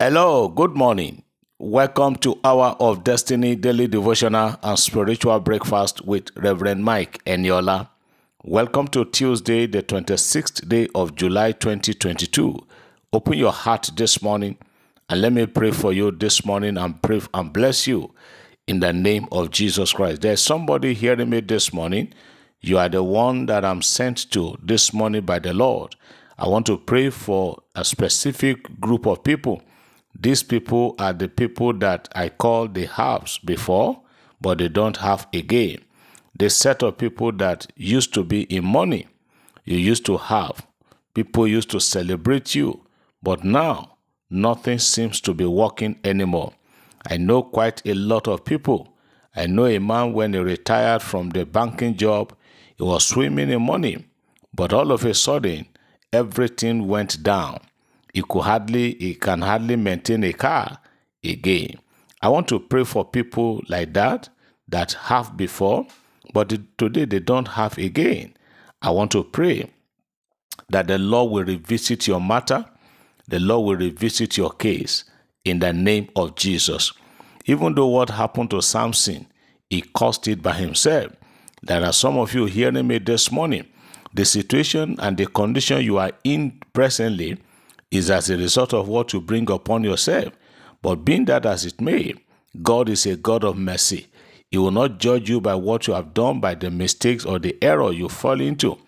Hello, good morning. Welcome to Hour of Destiny Daily Devotional and Spiritual Breakfast with Reverend Mike Eniola. Welcome to Tuesday, the 26th day of July 2022. Open your heart this morning and let me pray for you this morning and pray and bless you in the name of Jesus Christ. There's somebody hearing me this morning. You are the one that I'm sent to this morning by the Lord. I want to pray for a specific group of people these people are the people that I called the haves before, but they don't have again. The set of people that used to be in money, you used to have. People used to celebrate you, but now nothing seems to be working anymore. I know quite a lot of people. I know a man when he retired from the banking job, he was swimming in money, but all of a sudden, everything went down he could hardly he can hardly maintain a car again. I want to pray for people like that that have before, but today they don't have again. I want to pray that the Lord will revisit your matter, the Lord will revisit your case in the name of Jesus. Even though what happened to Samson, he caused it by himself. There are some of you hearing me this morning. The situation and the condition you are in presently is as a result of what you bring upon yourself. But being that as it may, God is a God of mercy. He will not judge you by what you have done, by the mistakes or the error you fall into.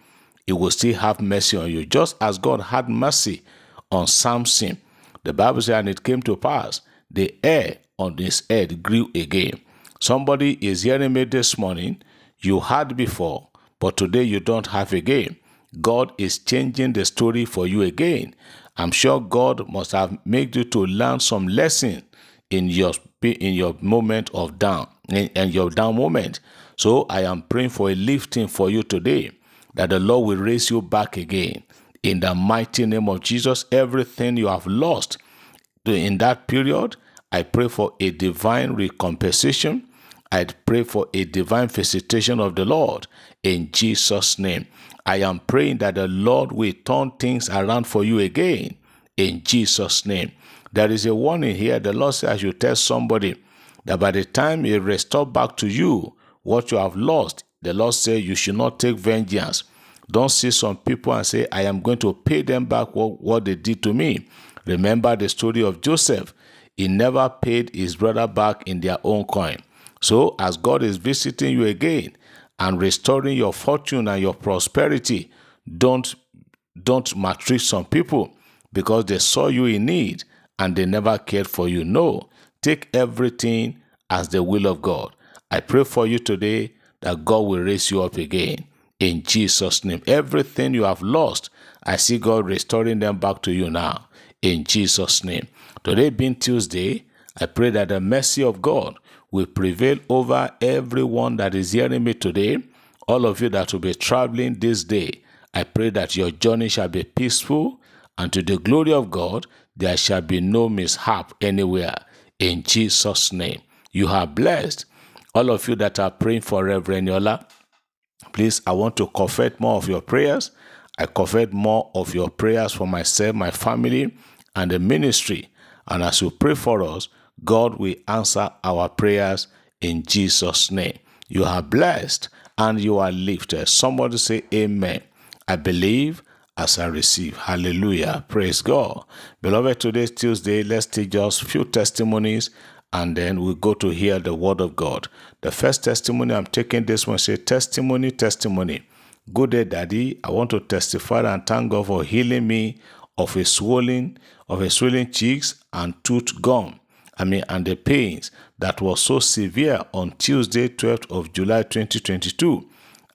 He will still have mercy on you, just as God had mercy on Samson. The Bible says, and it came to pass, the hair on his head grew again. Somebody is hearing me this morning. You had before, but today you don't have again. God is changing the story for you again. I'm sure God must have made you to learn some lesson in your in your moment of down in, in your down moment. So I am praying for a lifting for you today that the Lord will raise you back again in the mighty name of Jesus. Everything you have lost in that period, I pray for a divine recompensation. I pray for a divine visitation of the Lord in Jesus' name. I am praying that the Lord will turn things around for you again in Jesus' name. There is a warning here. The Lord says, should tell somebody that by the time He restore back to you what you have lost, the Lord says you should not take vengeance. Don't see some people and say, I am going to pay them back what, what they did to me. Remember the story of Joseph. He never paid his brother back in their own coin. So, as God is visiting you again, and restoring your fortune and your prosperity. Don't don't maltreat some people because they saw you in need and they never cared for you. No, take everything as the will of God. I pray for you today that God will raise you up again in Jesus' name. Everything you have lost, I see God restoring them back to you now in Jesus' name. Today being Tuesday, I pray that the mercy of God will prevail over everyone that is hearing me today. All of you that will be traveling this day, I pray that your journey shall be peaceful and to the glory of God, there shall be no mishap anywhere. In Jesus' name, you are blessed. All of you that are praying for Reverend Eniola, please, I want to covet more of your prayers. I covet more of your prayers for myself, my family, and the ministry. And as you pray for us, God will answer our prayers in Jesus' name. You are blessed and you are lifted. Somebody say, Amen. I believe as I receive. Hallelujah. Praise God. Beloved, today's Tuesday. Let's take just few testimonies and then we go to hear the word of God. The first testimony I'm taking this one say testimony, testimony. Good day, Daddy. I want to testify and thank God for healing me of a swelling, of a swelling cheeks and tooth gum. I mean, and the pains that was so severe on Tuesday, 12th of July 2022.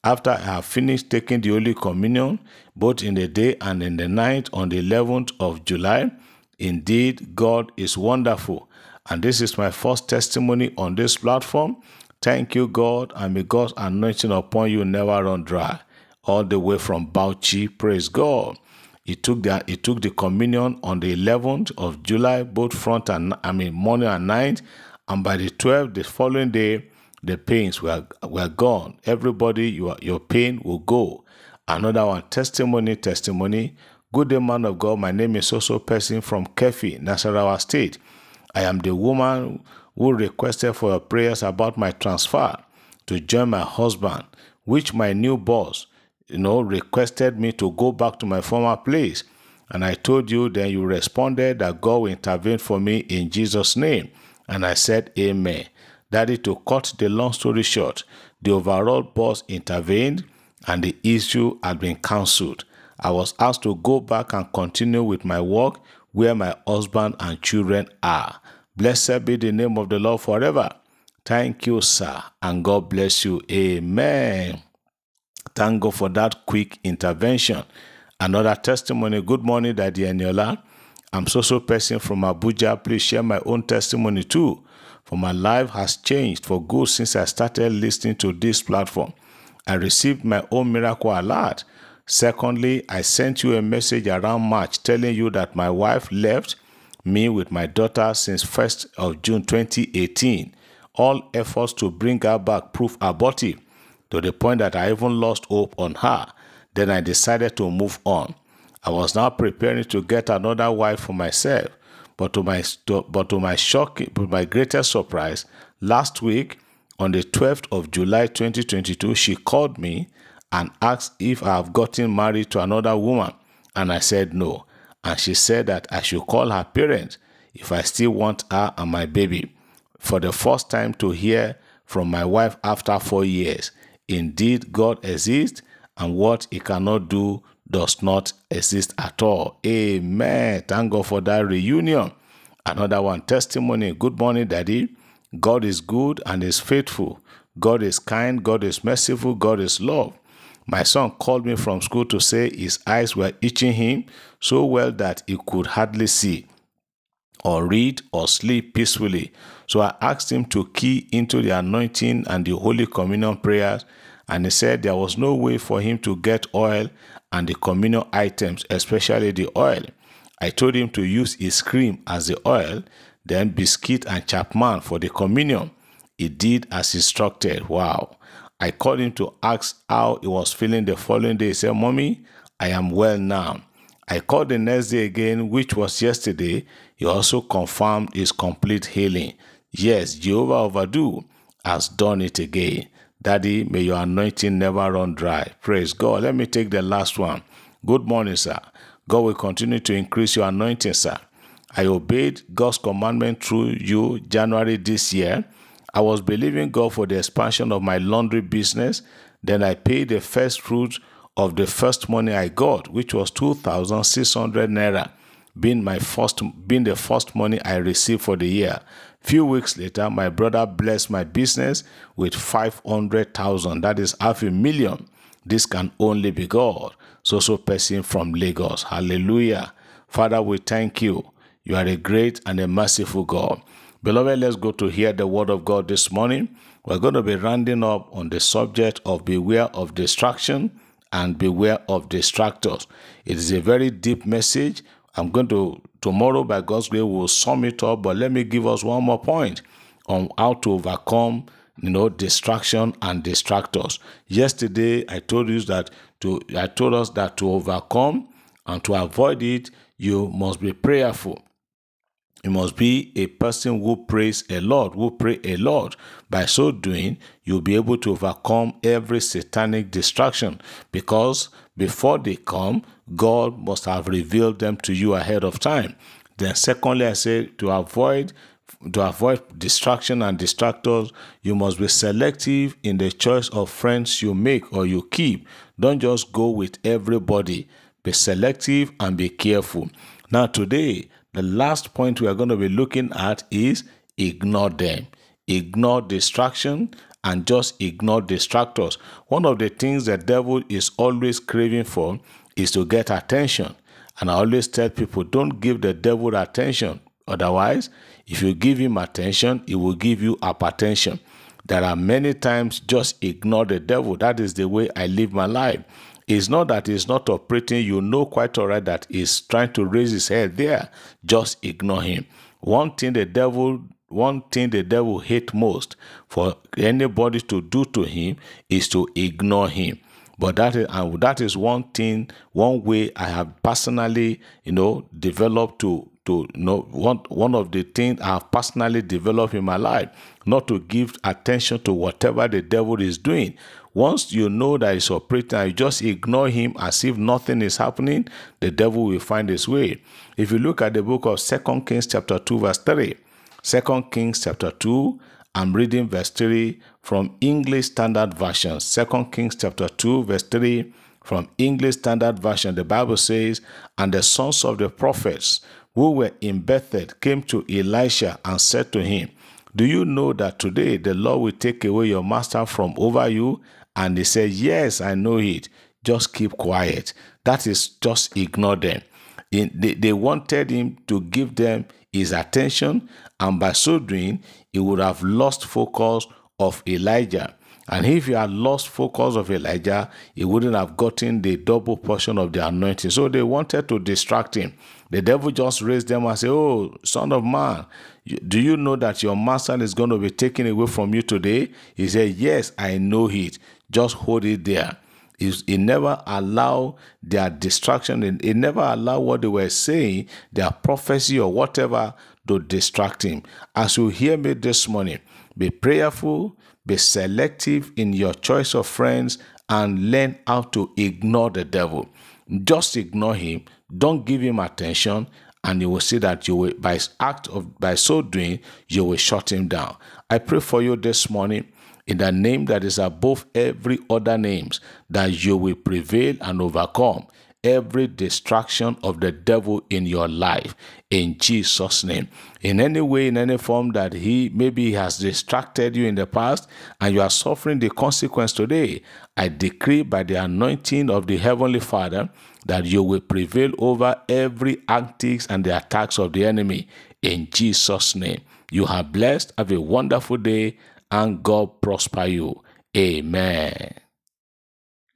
After I have finished taking the Holy Communion, both in the day and in the night on the 11th of July, indeed, God is wonderful. And this is my first testimony on this platform. Thank you, God, and may God's anointing upon you never run dry. All the way from Bauchi, praise God. He took the he took the communion on the 11th of July, both front and I mean morning and night, and by the 12th, the following day, the pains were were gone. Everybody, your your pain will go. Another one, testimony, testimony. Good day, man of God. My name is also person from Keffi, Nasarawa State. I am the woman who requested for your prayers about my transfer to join my husband, which my new boss, you know, requested me to go back to my former place. And I told you, then you responded that God will intervene for me in Jesus' name. And I said, Amen. Daddy, to cut the long story short, the overall boss intervened and the issue had been cancelled. I was asked to go back and continue with my work where my husband and children are. Blessed be the name of the Lord forever. Thank you, sir, and God bless you. Amen. Thank God for that quick intervention. Another testimony. Good morning, Daddy Eniola. I'm so so person from Abuja. Please share my own testimony too. For my life has changed for good since I started listening to this platform. I received my own miracle alert. Secondly, I sent you a message around March telling you that my wife left me with my daughter since 1st of June 2018. All efforts to bring her back proved abortive to the point that I even lost hope on her. Then I decided to move on. I was now preparing to get another wife for myself, but to my but to my shocking, but my greatest surprise, last week on the 12th of July 2022, she called me and asked if I have gotten married to another woman, and I said no. And she said that I should call her parents if I still want her and my baby. For the first time to hear from my wife after four years, indeed God exists and what he cannot do does not exist at all. Amen. Thank God for that reunion. Another one testimony. Good morning, Daddy. God is good and is faithful. God is kind. God is merciful. God is love. My son called me from school to say his eyes were itching him so well that he could hardly see or read or sleep peacefully. So I asked him to key into the anointing and the Holy Communion prayers and he said there was no way for him to get oil and the communion items, especially the oil. I told him to use his cream as the oil, then biscuit and chapman for the communion. He did as instructed. Wow. I called him to ask how he was feeling the following day. He said, Mommy, I am well now. I called the next day again, which was yesterday. He also confirmed his complete healing. Yes, Jehovah Overdo has done it again. Daddy, may your anointing never run dry. Praise God. Let me take the last one. Good morning, sir. God will continue to increase your anointing, sir. I obeyed God's commandment through you January this year. I was believing God for the expansion of my laundry business. Then I paid the first fruit of the first money I got, which was 2,600 naira, being my first, being the first money I received for the year. Few weeks later, my brother blessed my business with 500,000. That is half a million. This can only be God. So, so person from Lagos. Hallelujah. Father, we thank you. You are a great and a merciful God. Beloved, let's go to hear the word of God this morning. We're going to be rounding up on the subject of beware of distraction and beware of distractors. It is a very deep message. I'm going to Tomorrow, by God's grace, we'll sum it up. But let me give us one more point on how to overcome you know distraction and distractors yesterday i told you that to i told us that to overcome and to avoid it you must be prayerful you must be a person who prays a lot, who pray a lot. By so doing, you'll be able to overcome every satanic distraction because before they come, God must have revealed them to you ahead of time. Then, secondly, I say to avoid to avoid distraction and distractors, you must be selective in the choice of friends you make or you keep. Don't just go with everybody. Be selective and be careful. Now, today, the last point we are going to be looking at is ignore them. Ignore distraction and just ignore distractors. One of the things the devil is always craving for is to get attention. And I always tell people don't give the devil attention. Otherwise, if you give him attention, he will give you attention. There are many times just ignore the devil. That is the way I live my life. It's not that he's not operating. You know quite all right that he's trying to raise his head there. Just ignore him. One thing the devil one thing the devil hate most for anybody to do to him is to ignore him. But that is and that is one thing, one way I have personally, you know, developed to to you know one one of the things I have personally developed in my life, not to give attention to whatever the devil is doing. Once you know that he's operating and you just ignore him as if nothing is happening, the devil will find his way. If you look at the book of Second Kings chapter 2, verse 3, 2 Kings chapter 2, I'm reading verse 3 from English Standard Version. 2 Kings chapter 2, verse 3 from English Standard Version. The Bible says, And the sons of the prophets who were in Bethel came to Elisha and said to him, Do you know that today the Lord will take away your master from over you? And he said, Yes, I know it. Just keep quiet. That is just ignore them. They, they wanted him to give them his attention, and by so doing, he would have lost focus of Elijah. And if he had lost focus of Elijah, he wouldn't have gotten the double portion of the anointing. So they wanted to distract him. The devil just raised them and said, Oh, son of man, do you know that your master is going to be taken away from you today? He said, Yes, I know it. Just hold it there. He never allow their distraction. and He never allow what they were saying, their prophecy or whatever, to distract him. As you hear me this morning, be prayerful, be selective in your choice of friends, and learn how to ignore the devil. Just ignore him. Don't give him attention, and you will see that you will, by act of by so doing, you will shut him down. I pray for you this morning in the name that is above every other names that you will prevail and overcome every distraction of the devil in your life in Jesus name. In any way in any form that he maybe has distracted you in the past and you are suffering the consequence today I decree by the anointing of the heavenly Father that you will prevail over every antics and the attacks of the enemy. In Jesus name you are blessed. Have a wonderful day and God prosper you. Amen